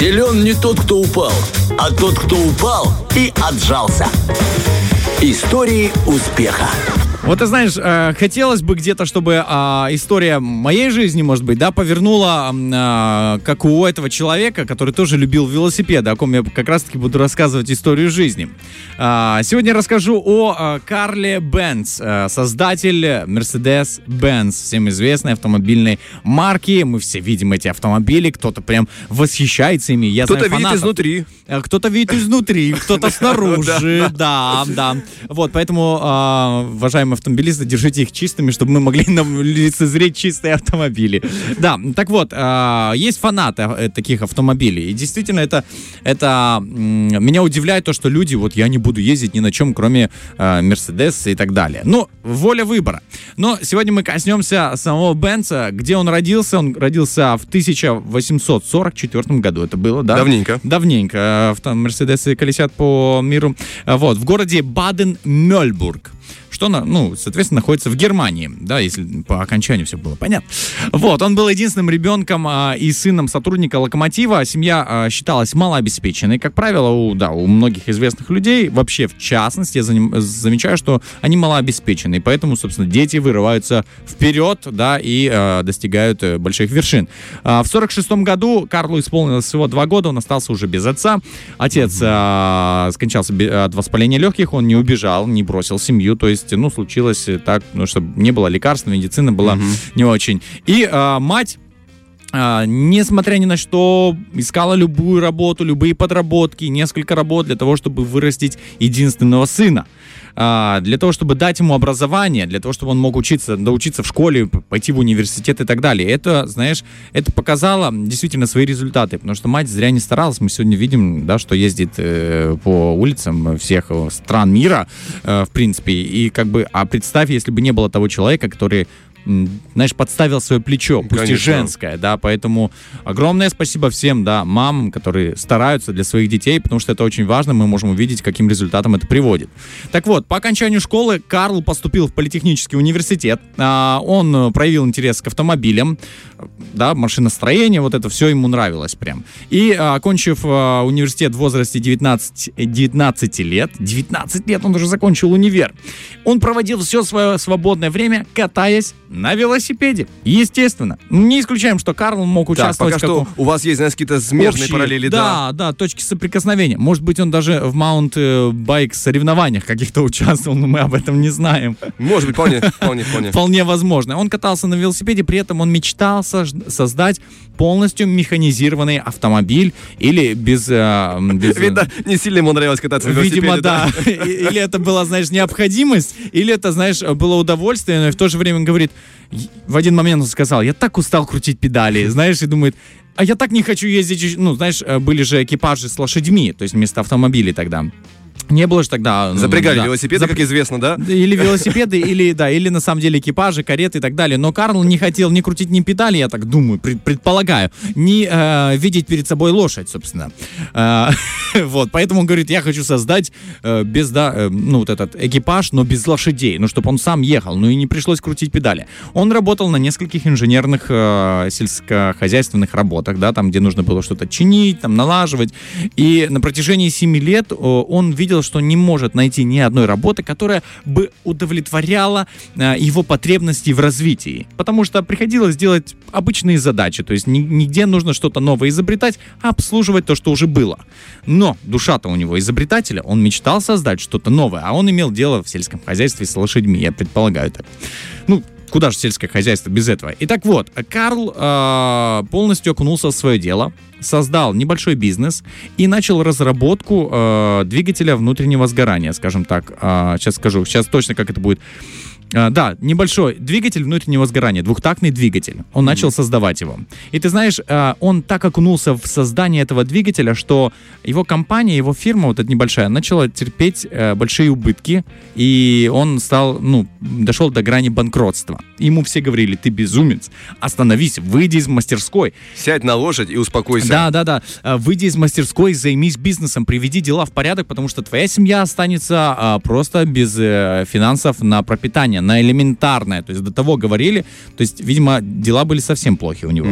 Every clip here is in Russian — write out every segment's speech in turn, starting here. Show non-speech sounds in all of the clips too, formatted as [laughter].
Силен не тот, кто упал, а тот, кто упал и отжался. Истории успеха. Вот ты знаешь, э, хотелось бы где-то, чтобы э, история моей жизни, может быть, да, повернула, э, как у этого человека, который тоже любил велосипеды, о ком я как раз-таки буду рассказывать историю жизни. Э, сегодня расскажу о э, Карле Бенц, э, создатель Mercedes-Benz, всем известной автомобильной марки. Мы все видим эти автомобили, кто-то прям восхищается ими. Я Кто-то видит изнутри. Э, Кто-то видит изнутри, кто-то [laughs] снаружи, да, да. Вот, поэтому, а, уважаемые автомобилисты, держите их чистыми, чтобы мы могли нам лицезреть чистые автомобили. Да, так вот, а, есть фанаты э, таких автомобилей, и действительно это, это меня удивляет то, что люди, вот я не буду ездить ни на чем, кроме а, Мерседеса и так далее. Ну, воля выбора. Но сегодня мы коснемся самого Бенца, где он родился. Он родился в 1844 году, это было, да? Давненько. Давненько. Э, Там Мерседесы колесят по миру. Э, Вот, в городе Баден-Мельбург. Что, ну, соответственно, находится в Германии, да, если по окончанию все было понятно. Вот, он был единственным ребенком а, и сыном сотрудника локомотива. Семья а, считалась малообеспеченной. Как правило, у, да, у многих известных людей, вообще в частности, я заним- замечаю, что они малообеспечены. И поэтому, собственно, дети вырываются вперед, да, и а, достигают э, больших вершин. А, в 46 году Карлу исполнилось всего два года, он остался уже без отца. Отец а, скончался от воспаления легких, он не убежал, не бросил семью, то есть, ну, случилось так, ну, чтобы не было лекарств, медицина была не очень. И а, мать а, несмотря ни на что, искала любую работу, любые подработки, несколько работ для того, чтобы вырастить единственного сына. А, для того, чтобы дать ему образование, для того, чтобы он мог учиться, доучиться в школе, пойти в университет и так далее. Это, знаешь, это показало действительно свои результаты, потому что мать зря не старалась. Мы сегодня видим, да, что ездит э, по улицам всех стран мира, э, в принципе, и как бы, а представь, если бы не было того человека, который знаешь, подставил свое плечо, пусть и Конечно. женское, да, поэтому огромное спасибо всем, да, мамам, которые стараются для своих детей, потому что это очень важно, мы можем увидеть, каким результатом это приводит. Так вот, по окончанию школы Карл поступил в политехнический университет, А, он э, проявил интерес к автомобилям, да, машиностроение, вот это все ему нравилось прям. И а, окончив а, университет в возрасте 19, 19 лет, 19 лет он уже закончил универ, он проводил все свое свободное время, катаясь на велосипеде. Естественно. Не исключаем, что Карл мог Так, участвовать пока в каком- что у вас есть, знаешь, какие-то смежные общие- параллели, да? да, да, точки соприкосновения. Может быть, он даже в маунт э, байк соревнованиях каких-то [laughs] участвовал, но мы об этом не знаем. Может быть, вполне, вполне, вполне. [laughs] Вполне возможно. Он катался на велосипеде, при этом он мечтал создать полностью механизированный автомобиль или без... э, [laughs] без, э, Видно, не сильно ему нравилось кататься на велосипеде. Видимо, да. И- Или это была, знаешь, необходимость, или это, знаешь, было удовольствие, но и в то же время говорит, «Е- в один момент он сказал, я так устал крутить педали, [laughs] знаешь, и думает, а я так не хочу ездить, ещё». ну, знаешь, э, были же экипажи с лошадьми, то есть вместо автомобилей тогда. Не было же тогда... Запрягали да. велосипеды, Запр- как известно, да? или велосипеды, или, да, или на самом деле экипажи, кареты и так далее. Но Карл не хотел ни крутить ни педали, я так думаю, пред- предполагаю, ни э, видеть перед собой лошадь, собственно. Э, [laughs] вот, поэтому он говорит, я хочу создать э, без, да, э, ну, вот этот экипаж, но без лошадей, ну, чтобы он сам ехал, ну, и не пришлось крутить педали. Он работал на нескольких инженерных э, сельскохозяйственных работах, да, там, где нужно было что-то чинить, там, налаживать. И на протяжении 7 лет э, он видел, что не может найти ни одной работы, которая бы удовлетворяла э, его потребности в развитии. Потому что приходилось делать обычные задачи, то есть ни- нигде нужно что-то новое изобретать, а обслуживать то, что уже было. Но душа-то у него изобретателя, он мечтал создать что-то новое, а он имел дело в сельском хозяйстве с лошадьми, я предполагаю так. Ну, Куда же сельское хозяйство без этого? Итак, вот, Карл э, полностью окунулся в свое дело, создал небольшой бизнес и начал разработку э, двигателя внутреннего сгорания, скажем так. Э, сейчас скажу, сейчас точно как это будет. Э, да, небольшой двигатель внутреннего сгорания, двухтактный двигатель. Он начал создавать его. И ты знаешь, э, он так окунулся в создание этого двигателя, что его компания, его фирма, вот эта небольшая, начала терпеть э, большие убытки, и он стал, ну, дошел до грани банкротства. Ему все говорили, ты безумец, остановись, выйди из мастерской, Сядь на лошадь и успокойся. да, да, да. А, Выйди из мастерской, займись бизнесом, приведи дела в порядок, потому что твоя семья останется а, просто без э, финансов на пропитание обслуживание, на элементарное. То есть до того говорили, то есть, видимо, дела были совсем плохи у него.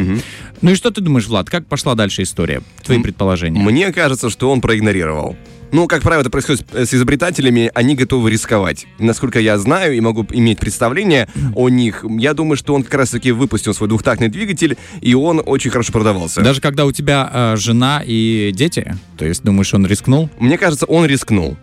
Ну и что ты думаешь, Влад, как пошла дальше история? Твои М- предположения? Мне кажется, что он проигнорировал. Ну, как правило, это происходит с с изобретателями, они готовы рисковать. Насколько я знаю и могу иметь представление о них, я думаю, что он как раз-таки выпустил свой двухтактный двигатель, и он очень хорошо продавался. Даже когда у тебя э, жена и дети, то есть думаешь, он рискнул? Мне кажется, он рискнул.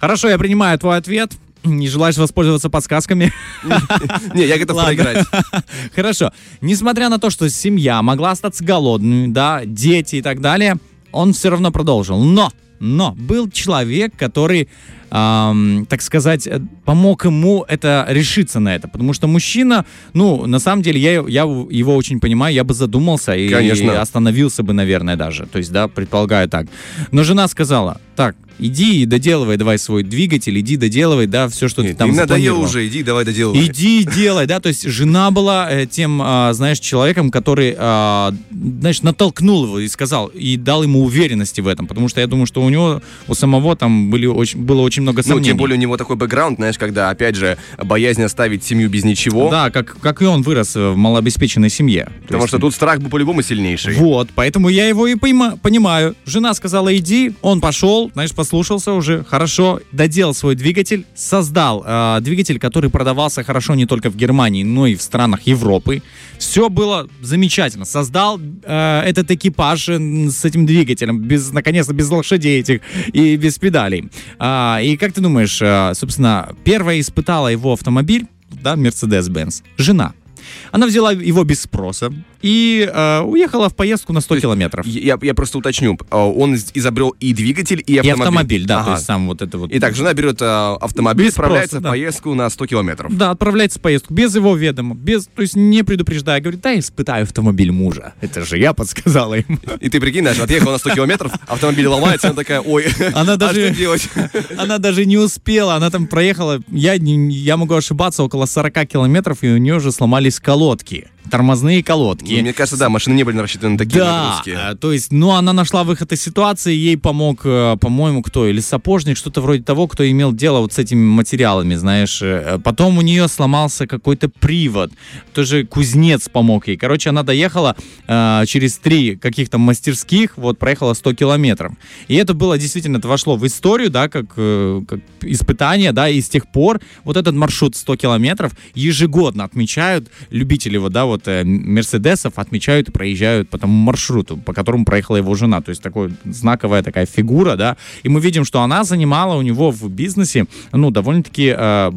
Хорошо, я принимаю твой ответ. Не желаешь воспользоваться подсказками? [laughs] Не, я готов проиграть. [laughs] Хорошо. Несмотря на то, что семья могла остаться голодной, да, дети и так далее, он все равно продолжил. Но, но был человек, который, ам, так сказать, э, помог ему это решиться на это. Потому что мужчина, ну, на самом деле, я, я его очень понимаю, я бы задумался и Конечно. остановился бы, наверное, даже. То есть, да, предполагаю так. Но жена сказала, так, иди и доделывай давай свой двигатель, иди доделывай, да, все, что ты Нет, там не запланировал. уже, иди, давай доделывай. Иди и делай, да, то есть жена была э, тем, а, знаешь, человеком, который, а, знаешь, натолкнул его и сказал, и дал ему уверенности в этом, потому что я думаю, что у него, у самого там были очень, было очень много Ну, сомнений. тем более у него такой бэкграунд, знаешь, когда, опять же, боязнь оставить семью без ничего. Да, как, как и он вырос в малообеспеченной семье. То Потому есть- что тут страх был по-любому сильнейший. Вот, поэтому я его и пойма- понимаю. Жена сказала, иди, он пошел, знаешь, послушался уже, хорошо, доделал свой двигатель, создал э, двигатель, который продавался хорошо не только в Германии, но и в странах Европы. Все было замечательно. Создал э, этот экипаж э, с этим двигателем, без, наконец-то без лошадей этих и без педалей. А, и как ты думаешь, э, собственно, первая испытала его автомобиль, да, Mercedes-Benz, жена. Она взяла его без спроса и э, уехала в поездку на 100 километров. Я, я просто уточню. А, Он из- изобрел и двигатель, и И автомобиль. автомобиль, да, то Ага. есть сам вот это вот. Итак, жена берет а, автомобиль, Без отправляется спроса, в да. поездку на 100 километров. Да, отправляется в поездку без его ведома, без, то есть не предупреждая, говорит, да, испытаю автомобиль мужа. Это же я подсказала ему. И ты прикинь, знаешь, отъехал на 100 километров, автомобиль ломается, она такая, ой, [laughs] Она а даже- что делать? [laughs] Она даже не успела, она там проехала, я, я могу ошибаться, около 40 километров, и у нее уже сломались колодки, тормозные колодки. Ну, Мне кажется, да, машины не были рассчитаны на такие Да, нагрузки. э, то есть, ну, она нашла выход из ситуации, ей помог, э, по-моему, кто, или сапожник, что-то вроде того, кто имел дело вот с этими материалами, знаешь. Э, Потом у нее сломался какой-то привод, тоже кузнец помог ей. Короче, она доехала э, через три каких-то мастерских, вот, проехала 100 километров. И это было действительно, это вошло в историю, да, как, э, как испытание, да, и с тех пор вот этот маршрут 100 километров ежегодно отмечают любители вот, да, вот э, Мерседесов отмечают и проезжают по тому маршруту, по которому проехала его жена. То есть такой знаковая такая фигура, да. И мы видим, что она занимала у него в бизнесе, ну, довольно-таки э,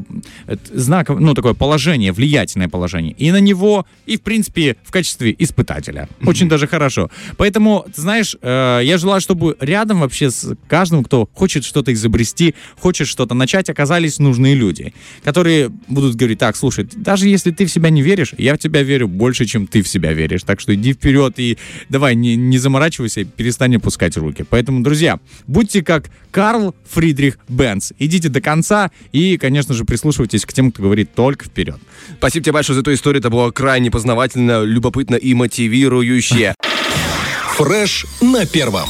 знаков, ну, такое положение, влиятельное положение. И на него, и, в принципе, в качестве испытателя. Очень даже хорошо. Поэтому, ты знаешь, э, я желаю, чтобы рядом вообще с каждым, кто хочет что-то изобрести, хочет что-то начать, оказались нужные люди, которые будут говорить, так, слушай, даже если ты в себя не веришь, я в тебя верю больше, чем ты в себя веришь. Так что иди вперед и давай, не, не заморачивайся, перестань опускать руки. Поэтому, друзья, будьте как Карл Фридрих Бенц. Идите до конца и, конечно же, прислушивайтесь к тем, кто говорит только вперед. Спасибо тебе большое за эту историю, это было крайне познавательно, любопытно и мотивирующе. Фреш на первом.